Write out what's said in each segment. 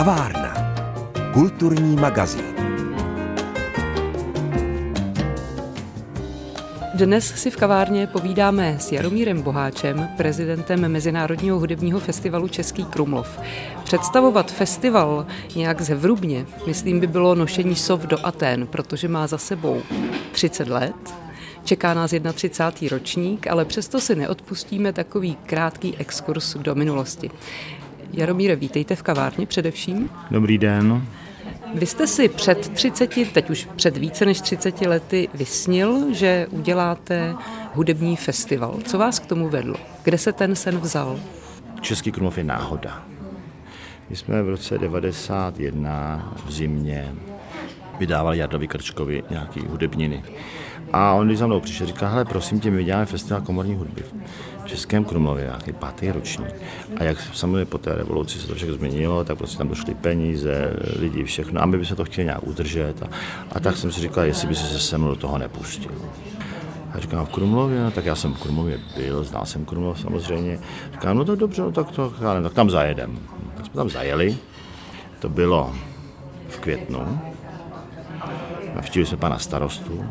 Kavárna. Kulturní magazín. Dnes si v kavárně povídáme s Jaromírem Boháčem, prezidentem Mezinárodního hudebního festivalu Český Krumlov. Představovat festival nějak zevrubně, myslím, by bylo nošení sov do Atén, protože má za sebou 30 let, Čeká nás 31. ročník, ale přesto si neodpustíme takový krátký exkurs do minulosti. Jaromíre, vítejte v kavárně především. Dobrý den. Vy jste si před 30, teď už před více než 30 lety vysnil, že uděláte hudební festival. Co vás k tomu vedlo? Kde se ten sen vzal? Český Krumlov je náhoda. My jsme v roce 91 v zimě vydávali Jardovi Krčkovi nějaký hudebniny. A on když za mnou přišel, říká, hele, prosím tě, my děláme festival komorní hudby Českém Krumlově, nějaký pátý roční. A jak samozřejmě po té revoluci se to všechno změnilo, tak prostě tam došly peníze, lidi, všechno. A my bychom to chtěli nějak udržet. A, a tak jsem si říkal, jestli by se se mnou do toho nepustil. A říkám, v Krumlově, no tak já jsem v Krumlově byl, znal jsem Krumlov samozřejmě. Říkám, no tak dobře, no tak, to, tak tam zajedem. Tak jsme tam zajeli, to bylo v květnu. Navštívili jsme pana starostu,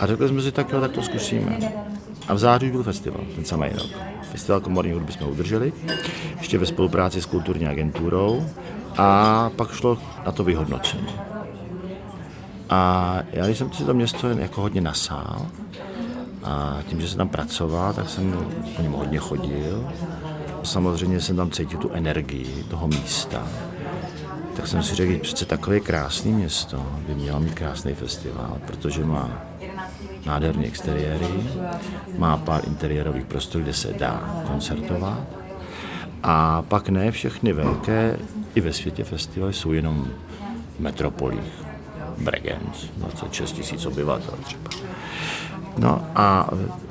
a řekli jsme si, tak jo, tak to zkusíme. A v září byl festival, ten samý rok. Festival komorní hudby jsme udrželi, ještě ve spolupráci s kulturní agenturou a pak šlo na to vyhodnocení. A já, když jsem si to město jako hodně nasál, a tím, že jsem tam pracoval, tak jsem po něm hodně chodil. Samozřejmě jsem tam cítil tu energii toho místa. Tak jsem si řekl, přece takové krásné město by mělo mít krásný festival, protože má nádherné exteriéry, má pár interiérových prostor, kde se dá koncertovat. A pak ne všechny velké, i ve světě festivaly jsou jenom v metropolích. Bregenz, 26 tisíc obyvatel třeba. No a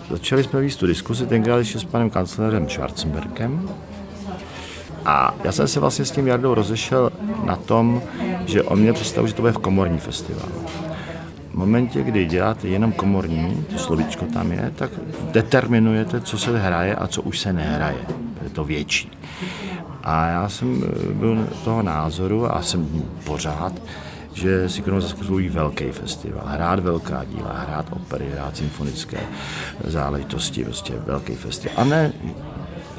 začali jsme víc tu diskusi tenkrát ještě s panem kanclerem Schwarzenbergem. A já jsem se vlastně s tím Jardou rozešel na tom, že on mě představil, že to bude v komorní festival v momentě, kdy děláte jenom komorní, to slovíčko tam je, tak determinujete, co se hraje a co už se nehraje. Je to větší. A já jsem eh, byl toho názoru a jsem pořád, že si kromě zasluhují velký festival, hrát velká díla, hrát opery, hrát symfonické záležitosti, prostě velký festival. A ne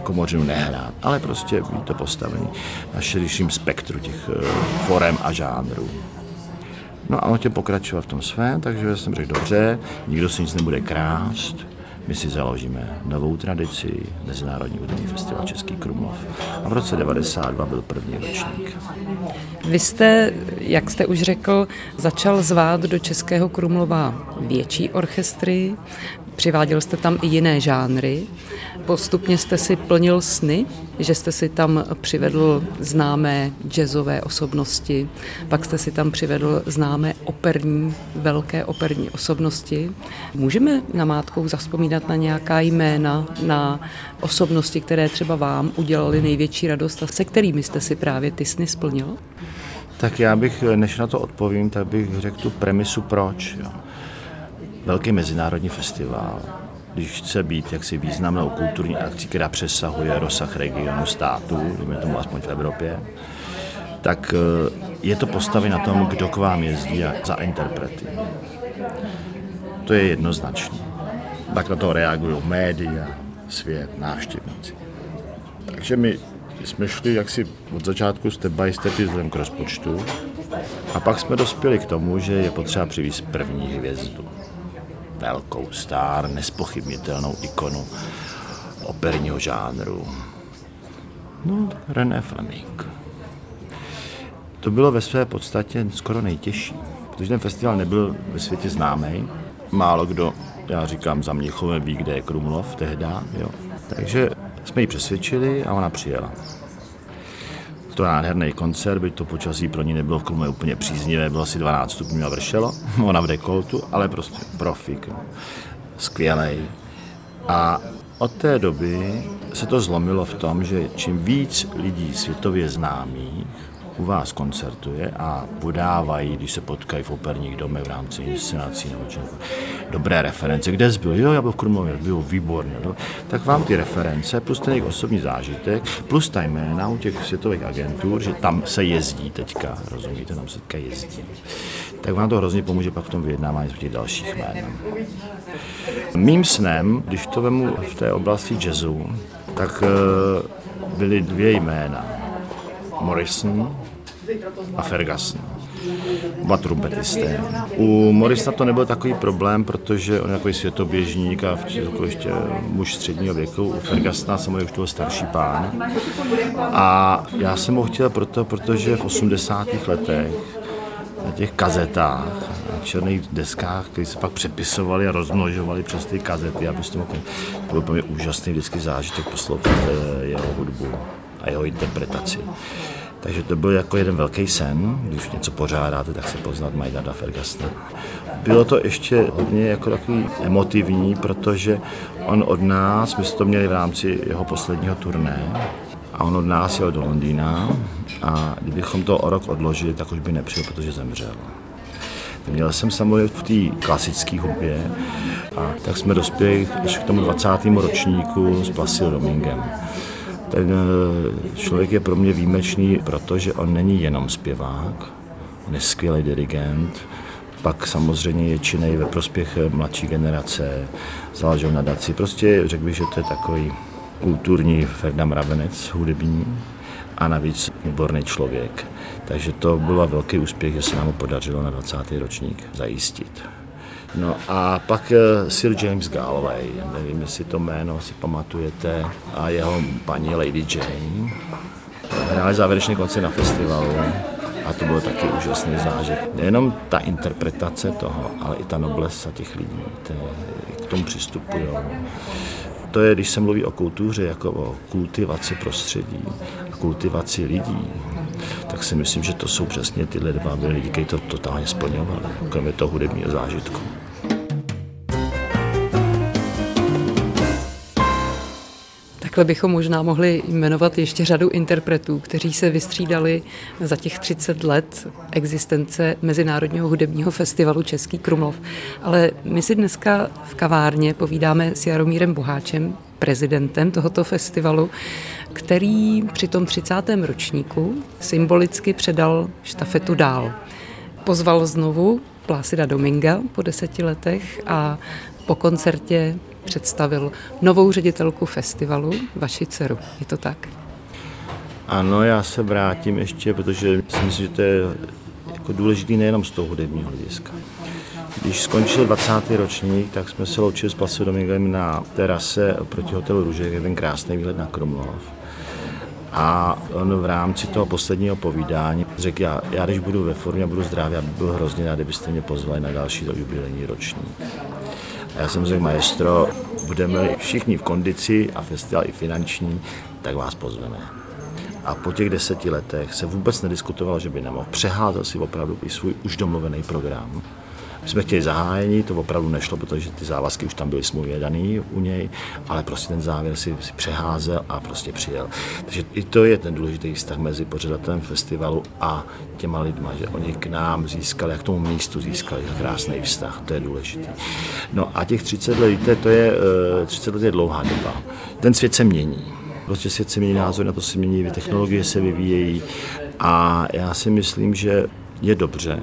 komořinu nehrát, ale prostě být to postavení na širším spektru těch eh, forem a žánrů. No a on tě pokračoval v tom svém, takže jsem řekl, dobře, nikdo si nic nebude krást, my si založíme novou tradici, Mezinárodní hudební festival Český Krumlov. A v roce 92 byl první ročník. Vy jste, jak jste už řekl, začal zvát do Českého Krumlova větší orchestry, přiváděl jste tam i jiné žánry. Postupně jste si plnil sny, že jste si tam přivedl známé jazzové osobnosti, pak jste si tam přivedl známé operní, velké operní osobnosti. Můžeme namátkou zaspomínat na nějaká jména, na osobnosti, které třeba vám udělali největší radost a se kterými jste si právě ty sny splnil? Tak já bych, než na to odpovím, tak bych řekl tu premisu proč. Jo. Velký mezinárodní festival, když chce být jaksi významnou kulturní akcí, která přesahuje rozsah regionu států, dejme tomu aspoň v Evropě, tak eh, je to postavy na tom, kdo k vám jezdí a za interprety. To je jednoznačné. Tak na to reagují média, svět, návštěvníci. Takže my jsme šli jaksi od začátku step by step vzhledem k rozpočtu a pak jsme dospěli k tomu, že je potřeba přivést první hvězdu velkou star, nespochybnitelnou ikonu operního žánru. No, René Fleming. To bylo ve své podstatě skoro nejtěžší, protože ten festival nebyl ve světě známý. Málo kdo, já říkám, za Mnichovem ví, kde je Krumlov tehda, jo. Takže jsme ji přesvědčili a ona přijela to nádherný koncert, byť to počasí pro ní nebylo v Krumlově úplně příznivé, bylo asi 12 stupňů a vršelo, ona v dekoltu, ale prostě profik, skvělej. A od té doby se to zlomilo v tom, že čím víc lidí světově známých u vás koncertuje a podávají, když se potkají v operních domech v rámci inscenací nebo čeho, dobré reference. Kde jsi byl? Jo, já byl v Krumlově, byl výborně. No. Tak vám ty reference, plus ten jejich osobní zážitek, plus ta jména u těch světových agentur, že tam se jezdí teďka, rozumíte, tam se teďka jezdí. Tak vám to hrozně pomůže pak v tom vyjednávání z těch dalších jmén. Mým snem, když to vemu v té oblasti jazzu, tak eh, byly dvě jména. Morrison a Ferguson. Oba trumpetisté. U Morrisona to nebyl takový problém, protože on je takový světoběžník a jako ještě muž středního věku. U Fergusona samozřejmě už toho starší pán. A já jsem ho chtěl proto, protože v 80. letech na těch kazetách, na černých deskách, které se pak přepisovali a rozmnožovali přes ty kazety, abyste mohli, to byl úžasný vždycky zážitek poslouchat eh, jeho hudbu a jeho interpretaci. Takže to byl jako jeden velký sen, když něco pořádáte, tak se poznat Majdana Fergusona. Bylo to ještě hodně jako takový emotivní, protože on od nás, my jsme to měli v rámci jeho posledního turné, a on od nás jel do Londýna a kdybychom to o rok odložili, tak už by nepřijel, protože zemřel. Měl jsem samozřejmě v té klasické hudbě a tak jsme dospěli až k tomu 20. ročníku s Placido Domingem. Ten eh, člověk je pro mě výjimečný, protože on není jenom zpěvák, on je skvělý dirigent, pak samozřejmě je činej ve prospěch mladší generace, založil nadaci. Prostě řekl bych, že to je takový kulturní Ferdinand Ravenec, hudební a navíc výborný člověk. Takže to byl velký úspěch, že se nám podařilo na 20. ročník zajistit. No a pak eh, Sir James Galway, nevím, jestli to jméno si pamatujete, a jeho paní Lady Jane. Hráli závěrečný koncert na festivalu a to bylo taky úžasný zážitek. Nejenom ta interpretace toho, ale i ta noblesa těch lidí, které k tomu přistupují. To je, když se mluví o kultuře, jako o kultivaci prostředí a kultivaci lidí, tak si myslím, že to jsou přesně tyhle dva lidi, kteří to totálně splňovali, kromě toho hudebního zážitku. Takhle bychom možná mohli jmenovat ještě řadu interpretů, kteří se vystřídali za těch 30 let existence Mezinárodního hudebního festivalu Český Krumlov. Ale my si dneska v kavárně povídáme s Jaromírem Boháčem, prezidentem tohoto festivalu, který při tom 30. ročníku symbolicky předal štafetu dál. Pozval znovu Plásida Dominga po deseti letech a po koncertě představil novou ředitelku festivalu, vaši dceru. Je to tak? Ano, já se vrátím ještě, protože si myslím, že to je jako důležitý nejenom z toho hudebního hlediska. Když skončil 20. ročník, tak jsme se loučili s Placidou Domingem na terase proti hotelu Růže, ten krásný výhled na Krumlov. A on v rámci toho posledního povídání řekl, já, já když budu ve formě a budu zdravý, já byl hrozně rád, kdybyste mě pozvali na další jubilejní ročník. Já jsem řekl, maestro, budeme všichni v kondici a festival i finanční, tak vás pozveme. A po těch deseti letech se vůbec nediskutovalo, že by nemohl. Přeházel si opravdu i svůj už domluvený program my jsme chtěli zahájení, to opravdu nešlo, protože ty závazky už tam byly smluvně daný u něj, ale prostě ten závěr si, si přeházel a prostě přijel. Takže i to je ten důležitý vztah mezi pořadatelem festivalu a těma lidma, že oni k nám získali, jak k tomu místu získali krásný vztah, to je důležité. No a těch 30 let, víte, to je, 30 eh, let je dlouhá doba. Ten svět se mění. Prostě svět se mění názor, na to se mění, technologie se vyvíjejí a já si myslím, že je dobře,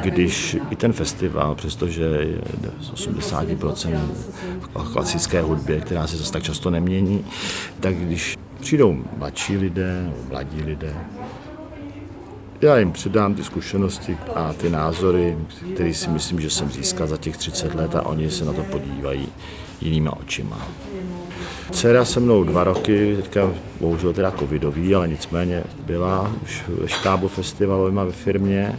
když i ten festival, přestože je z 80% v klasické hudbě, která se zase tak často nemění, tak když přijdou mladší lidé, mladí lidé, já jim předám ty zkušenosti a ty názory, které si myslím, že jsem získal za těch 30 let a oni se na to podívají jinýma očima. Dcera se mnou dva roky, teďka bohužel teda covidový, ale nicméně byla už ve štábu festivalu ve firmě,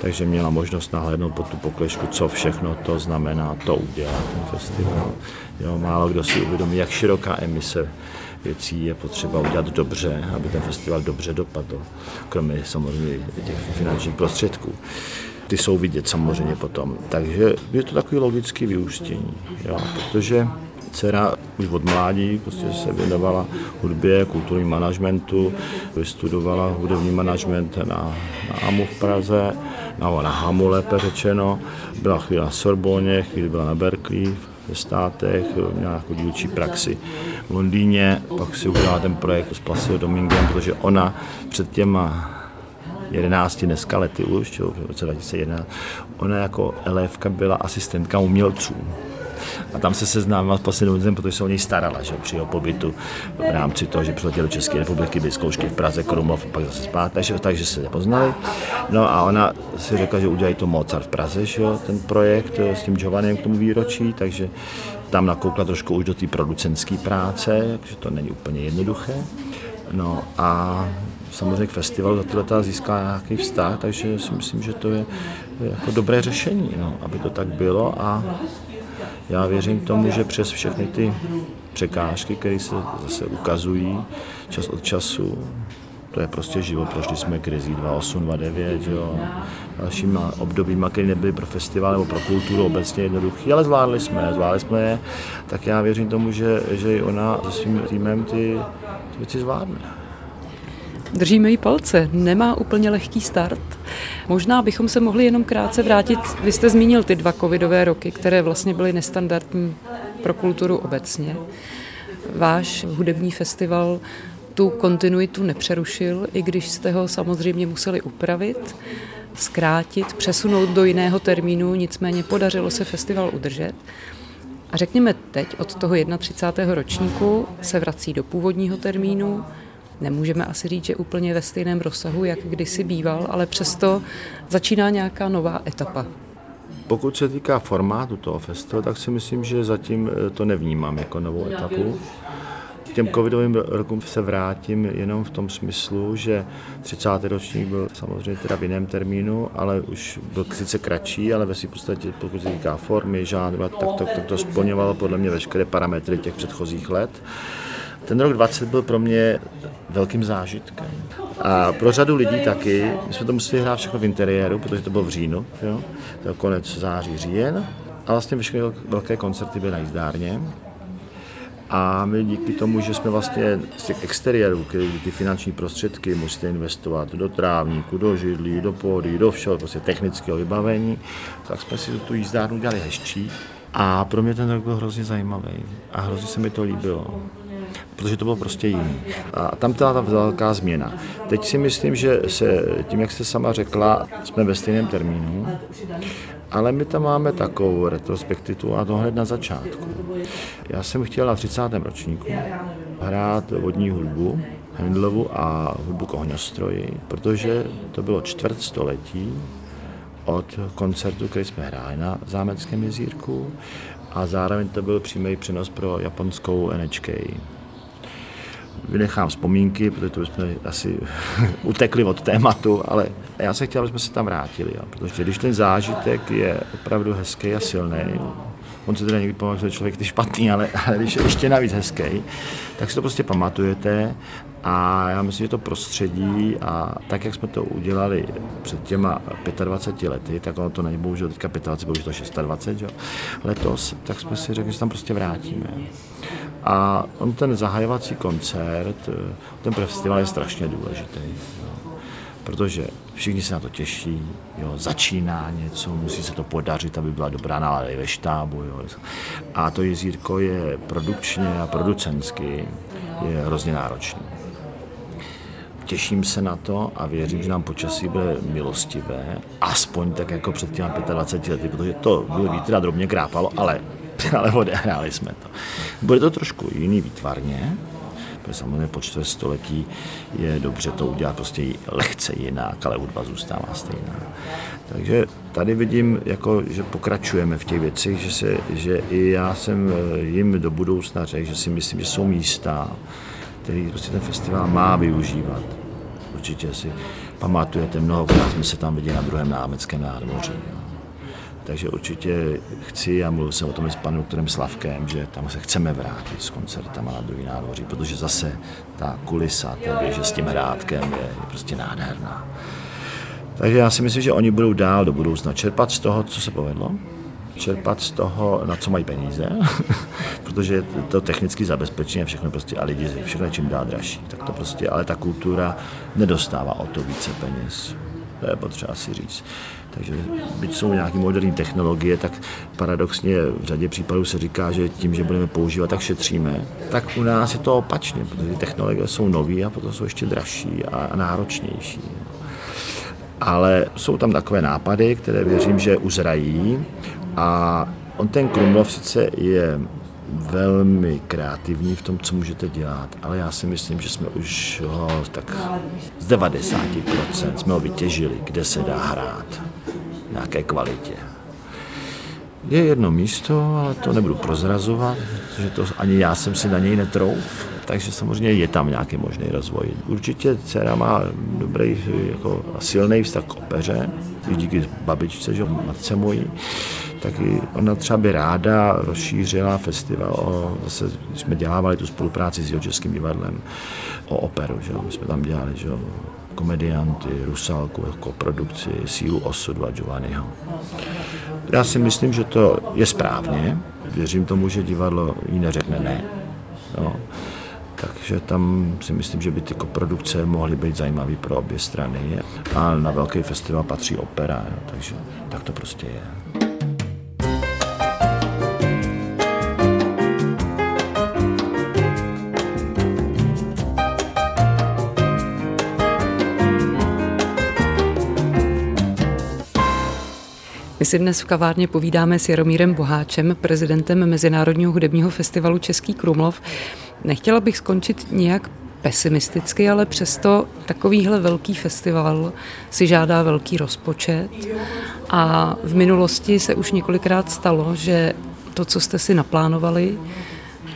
takže měla možnost nahlédnout po tu poklešku, co všechno to znamená to udělat, ten festival. Jo, málo kdo si uvědomí, jak široká emise věcí je potřeba udělat dobře, aby ten festival dobře dopadl, kromě samozřejmě těch finančních prostředků. Ty jsou vidět samozřejmě potom. Takže je to takový logický vyústění, jo, protože Dcera už od mládí prostě se věnovala hudbě, kulturní managementu, vystudovala hudební management na, na AMU v Praze, na, na HAMu lépe řečeno, byla chvíli na Sorboně, chvíli byla na Berkeley ve státech, měla jako dílčí praxi v Londýně, pak si udělala ten projekt s Placido Domingem, protože ona před těma 11 dneska lety už, v roce 2011, ona jako elevka byla asistentka umělců. A tam se seznámila s Placidem, protože se o něj starala, že při jeho pobytu v rámci toho, že přiletěl do České republiky, byly zkoušky v Praze, Krumlov, pak zase zpátky, takže, takže se nepoznali. No a ona si řekla, že udělají to Mozart v Praze, že jo, ten projekt s tím Giovannem k tomu výročí, takže tam nakoukla trošku už do té producentské práce, takže to není úplně jednoduché. No a samozřejmě k festivalu za ty leta získá nějaký vztah, takže si myslím, že to je jako dobré řešení, no, aby to tak bylo a já věřím tomu, že přes všechny ty překážky, které se zase ukazují čas od času, to je prostě život, prošli jsme krizi 28, 29, jo, dalšíma obdobíma, které nebyly pro festival nebo pro kulturu obecně jednoduchý, ale zvládli jsme, zvládli jsme je, tak já věřím tomu, že, že i ona se svým týmem ty, ty věci zvládne. Držíme jí palce, nemá úplně lehký start. Možná bychom se mohli jenom krátce vrátit, vy jste zmínil ty dva covidové roky, které vlastně byly nestandardní pro kulturu obecně. Váš hudební festival tu kontinuitu nepřerušil, i když jste ho samozřejmě museli upravit, zkrátit, přesunout do jiného termínu, nicméně podařilo se festival udržet. A řekněme teď, od toho 31. ročníku se vrací do původního termínu, Nemůžeme asi říct, že úplně ve stejném rozsahu, jak kdysi býval, ale přesto začíná nějaká nová etapa. Pokud se týká formátu toho festivalu, tak si myslím, že zatím eh, to nevnímám jako novou etapu. K těm covidovým rokům se vrátím jenom v tom smyslu, že 30. ročník byl samozřejmě teda v jiném termínu, ale už byl sice kratší, ale ve své podstatě, pokud se týká formy, žádný, tak to, tak to splňovalo podle mě veškeré parametry těch předchozích let. Ten rok 20 byl pro mě velkým zážitkem. A pro řadu lidí taky. My jsme to museli hrát všechno v interiéru, protože to bylo v říjnu, jo? to konec září, říjen. A vlastně všechny velké koncerty byly na jízdárně. A my díky tomu, že jsme vlastně z těch exteriérů, které ty finanční prostředky musíte investovat do trávníku, do židlí, do pódy, do všeho, prostě technického vybavení, tak jsme si tu jízdárnu dělali hezčí. A pro mě ten rok byl hrozně zajímavý a hrozně se mi to líbilo protože to bylo prostě jiný. A tam byla ta velká změna. Teď si myslím, že se tím, jak jste sama řekla, jsme ve stejném termínu, ale my tam máme takovou retrospektivu a to hned na začátku. Já jsem chtěl na 30. ročníku hrát vodní hudbu, Handlovu a hudbu k ohňostroji, protože to bylo čtvrt století od koncertu, který jsme hráli na Zámeckém jezírku a zároveň to byl přímý přenos pro japonskou NHK vynechám vzpomínky, protože to bychom asi utekli od tématu, ale já se chtěl, abychom se tam vrátili, jo, protože když ten zážitek je opravdu hezký a silný, on se teda někdy pamatuje, že člověk je špatný, ale, ale když je ještě navíc hezký, tak si to prostě pamatujete a já myslím, že to prostředí a tak, jak jsme to udělali před těma 25 lety, tak ono to není bohužel teďka 25, bohužel to 26, jo, letos, tak jsme si řekli, že tam prostě vrátíme. A on ten zahajovací koncert, ten festival je strašně důležitý. Jo. Protože všichni se na to těší, jo, začíná něco, musí se to podařit, aby byla dobrá nálada ve štábu. Jo. A to jezírko je produkčně a producensky je hrozně náročný. Těším se na to a věřím, že nám počasí bude milostivé, aspoň tak jako před těmi 25 lety, protože to bylo vítr a drobně krápalo, ale ale odehráli jsme to. Bude to trošku jiný výtvarně, protože samozřejmě po čtvrt století je dobře to udělat prostě lehce jinak, ale hudba zůstává stejná. Takže tady vidím, jako, že pokračujeme v těch věcech, že, se, že i já jsem eh, jim do budoucna řekl, že si myslím, že jsou místa, který prostě ten festival má využívat. Určitě si pamatujete, mnohokrát jsme se tam viděli na druhém námeckém nádvoří. Takže určitě chci, a mluvil jsem o tom s panem doktorem Slavkem, že tam se chceme vrátit s koncertama na druhý nádvoří, protože zase ta kulisa té věže s tím hrádkem je, je prostě nádherná. Takže já si myslím, že oni budou dál do budoucna čerpat z toho, co se povedlo, čerpat z toho, na co mají peníze, protože to technické zabezpečení všechno prostě a lidi, všechno čím dál dražší. Tak to prostě, ale ta kultura nedostává o to více peněz. To je potřeba si říct. Takže byť jsou nějaké moderní technologie, tak paradoxně v řadě případů se říká, že tím, že budeme používat, tak šetříme. Tak u nás je to opačně, protože ty technologie jsou nové a potom jsou ještě dražší a náročnější. Ale jsou tam takové nápady, které věřím, že uzrají a on ten Krumlov sice je velmi kreativní v tom, co můžete dělat, ale já si myslím, že jsme už ho tak z 90% jsme ho vytěžili, kde se dá hrát, nějaké kvalitě. Je jedno místo, ale to nebudu prozrazovat, protože to ani já jsem si na něj netrouf, takže samozřejmě je tam nějaký možný rozvoj. Určitě dcera má dobrý, jako silný vztah k opeře, díky babičce, že matce mojí taky ona třeba by ráda rozšířila festival, o, zase jsme dělávali tu spolupráci s Jihočeským divadlem o operu, že my jsme tam dělali, že komedianty, Rusalku, jako produkci, Sílu osudu a Giovanniho. Já si myslím, že to je správně. Věřím tomu, že divadlo jí neřekne ne. No. Takže tam si myslím, že by ty koprodukce mohly být zajímavé pro obě strany. A na velký festival patří opera, jo. takže tak to prostě je. Si dnes v kavárně povídáme s Jaromírem Boháčem, prezidentem Mezinárodního hudebního festivalu Český Krumlov. Nechtěla bych skončit nějak pesimisticky, ale přesto takovýhle velký festival si žádá velký rozpočet a v minulosti se už několikrát stalo, že to, co jste si naplánovali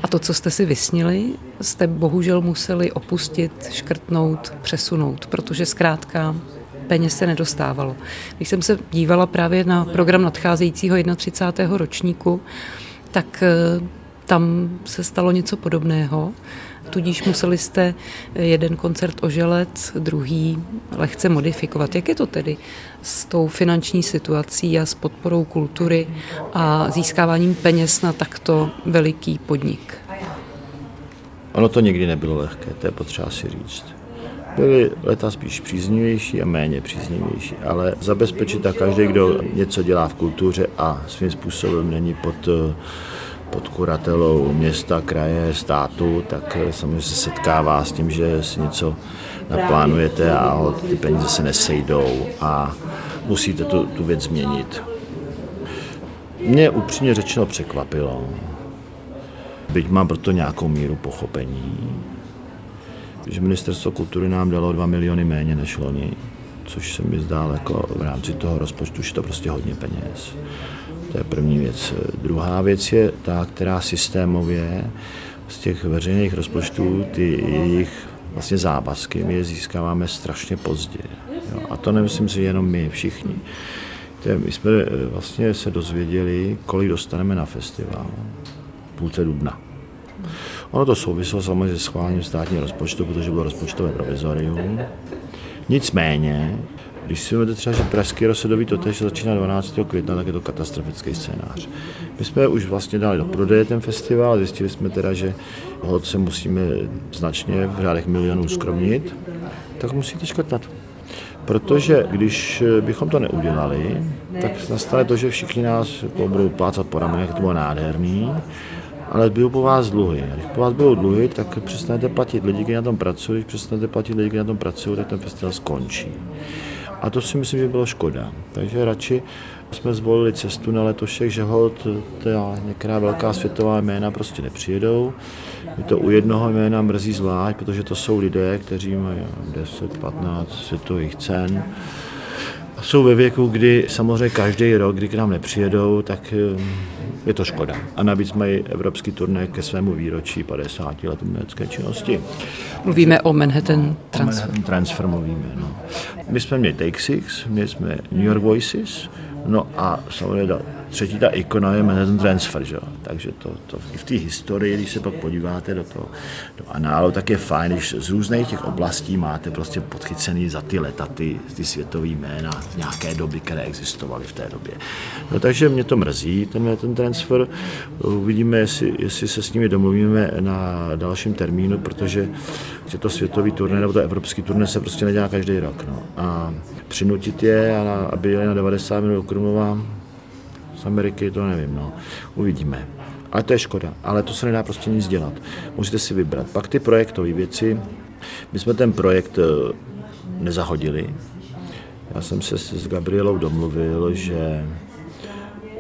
a to, co jste si vysnili, jste bohužel museli opustit, škrtnout, přesunout, protože zkrátka peněz se nedostávalo. Když jsem se dívala právě na program nadcházejícího 31. ročníku, tak eh, tam se stalo něco podobného. Tudíž museli jste jeden koncert oželet, druhý lehce modifikovat. Jak je to tedy s tou finanční situací a s podporou kultury a získáváním peněz na takto veliký podnik? Ono to nikdy nebylo lehké, to je potřeba si říct. Byly leta spíš příznivější a méně příznivější, ale zabezpečit a každý, kdo něco dělá v kultuře a svým způsobem není pod, pod kuratelou města, kraje, státu, tak samozřejmě se setkává s tím, že si něco naplánujete a ty peníze se nesejdou a musíte tu, tu věc změnit. Mě upřímně řečeno překvapilo, byť mám proto nějakou míru pochopení, že ministerstvo kultury nám dalo 2 miliony méně než loni, což se mi zdá jako v rámci toho rozpočtu, že to prostě hodně peněz. To je první věc. Druhá věc je ta, která systémově z těch veřejných rozpočtů, ty jejich vlastně závazky, my je získáváme strašně pozdě. Jo? A to nemyslím si jenom my, všichni. My jsme eh, vlastně se dozvěděli, kolik dostaneme na festival. Půlce dubna. Ono to souviselo samozřejmě se schválením státního rozpočtu, protože bylo rozpočtové provizorium. Nicméně, když si vezmete třeba, že Pražský rozsledový totež začíná 12. května, tak je to katastrofický scénář. My jsme už vlastně dali do prodeje ten festival, zjistili jsme teda, že hod se musíme značně v řádech milionů skromnit, tak musíte škrtat. Protože když bychom to neudělali, tak nastane to, že všichni nás budou plácat po ramenech, to bylo nádherný, ale budou po vás dluhy. A když po vás budou dluhy, tak přestanete platit lidi, kteří na tom pracují, když přestanete platit lidi, kteří na tom pracují, tak ten festival skončí. A to si myslím, že bylo škoda. Takže radši jsme zvolili cestu na letošek, že hod některá velká světová jména prostě nepřijedou. Je to u jednoho jména mrzí zvlášť, protože to jsou lidé, kteří mají 10-15 světových cen jsou ve věku, kdy samozřejmě každý rok, kdy k nám nepřijedou, tak eh, je to škoda. A navíc mají evropský turné ke svému výročí 50 let umělecké činnosti. Mluvíme o Manhattan Transfer. O Manhattan Transfer mluvíme, no. My jsme měli Take Six, měli jsme New York Voices, no a samozřejmě třetí ta ikona je Manhattan Transfer, že? takže to, to v té historii, když se pak podíváte do toho do análu, tak je fajn, když z různých těch oblastí máte prostě podchycený za ty leta ty, ty světové jména z nějaké doby, které existovaly v té době. No, takže mě to mrzí, ten, ten transfer. Uvidíme, jestli, jestli se s nimi domluvíme na dalším termínu, protože že to světový turné nebo to evropský turné se prostě nedělá každý rok. No. A přinutit je, aby jeli na 90 minut Krumlova z Ameriky, to nevím, no. Uvidíme. Ale to je škoda, ale to se nedá prostě nic dělat. Můžete si vybrat. Pak ty projektové věci, my jsme ten projekt eh, nezahodili. Já jsem se s Gabrielou domluvil, že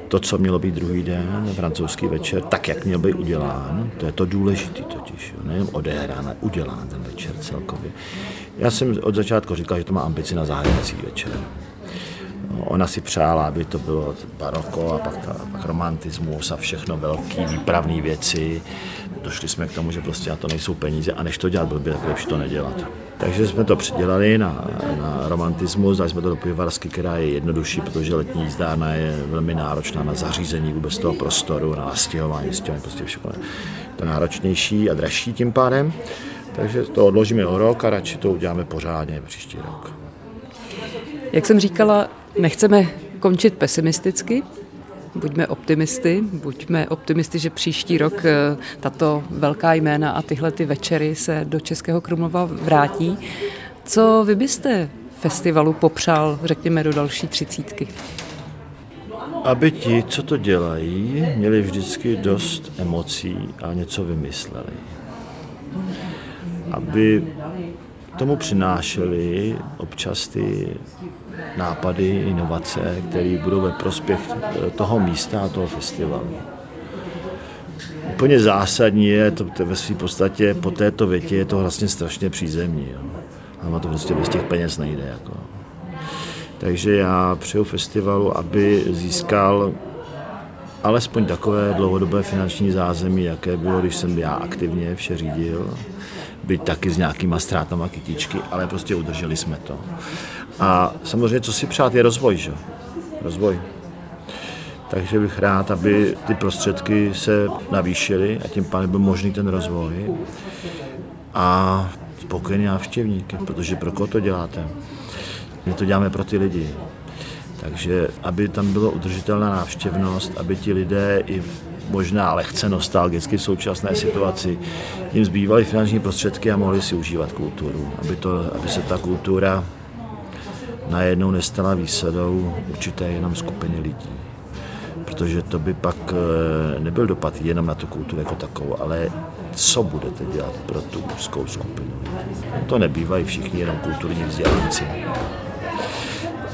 to, co mělo být druhý den, francouzský večer, tak, jak měl být udělán, to je to důležité totiž, jo, nejen odehrán, ale udělán ten večer celkově. Já jsem od začátku říkal, že to má ambici na zahájící večer. Ona si přála, aby to bylo baroko a pak, ta, pak romantismus a všechno velký, výpravné věci. Došli jsme k tomu, že prostě na to nejsou peníze a než to dělat blbě, tak lepší to nedělat. Takže jsme to předělali na, na romantismus, dali jsme to do pivarsky, která je jednodušší, protože letní jízdárna je velmi náročná na zařízení vůbec toho prostoru, na nastěhování, stěhování, prostě všechno to náročnější a dražší tím pádem. Takže to odložíme o rok a radši to uděláme pořádně příští rok. Jak jsem říkala, nechceme končit pesimisticky, buďme optimisty, buďme optimisty, že příští rok eh, tato velká jména a tyhle ty večery se do Českého Krumlova vrátí. Co vy byste festivalu popřál, řekněme, do další třicítky? Aby ti, co to dělají, měli vždycky dost emocí a něco vymysleli. Aby tomu přinášeli občas ty nápady, inovace, které budou ve prospěch eh, toho místa a toho festivalu. Úplně zásadní je, to, ve své podstatě po této větě je to vlastně strašně přízemní. Jo. A to prostě bez těch peněz nejde. Jako. Takže já přeju festivalu, aby získal alespoň takové dlouhodobé finanční zázemí, jaké bylo, když jsem já aktivně vše řídil, byť taky s nějakýma ztrátama kytičky, ale prostě udrželi jsme to. A samozřejmě, co si přát, je rozvoj, že? Rozvoj. Takže bych rád, aby ty prostředky se navýšily a tím pádem byl možný ten rozvoj. A spokojený návštěvníky, protože pro koho to děláte? My to děláme pro ty lidi. Takže aby tam bylo udržitelná návštěvnost, aby ti lidé i možná lehce nostalgicky v současné situaci jim zbývaly finanční prostředky a mohli si užívat kulturu. Aby, to, aby se ta kultura najednou nestala výsadou určité jenom skupiny lidí. Protože to by pak eh, nebyl dopad jenom na tu kulturu jako takovou, ale co budete dělat pro tu úzkou skupinu. To nebývají všichni jenom kulturní vzdělanci.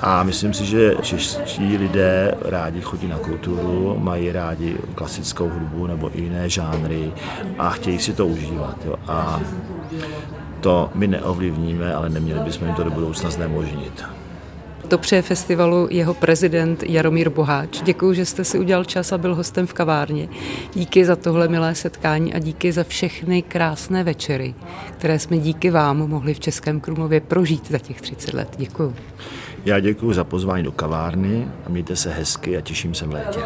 A myslím si, že čeští lidé rádi chodí na kulturu, mají rádi klasickou hudbu nebo jiné žánry a chtějí si to užívat. Jo. A to my neovlivníme, ale neměli bychom jim to do budoucna znemožnit. To přeje festivalu jeho prezident Jaromír Boháč. Děkuji, že jste si udělal čas a byl hostem v kavárně. Díky za tohle milé setkání a díky za všechny krásné večery, které jsme díky vám mohli v Českém Krumlově prožít za těch 30 let. Děkuji. Já děkuji za pozvání do kavárny a mějte se hezky a těším se v létě.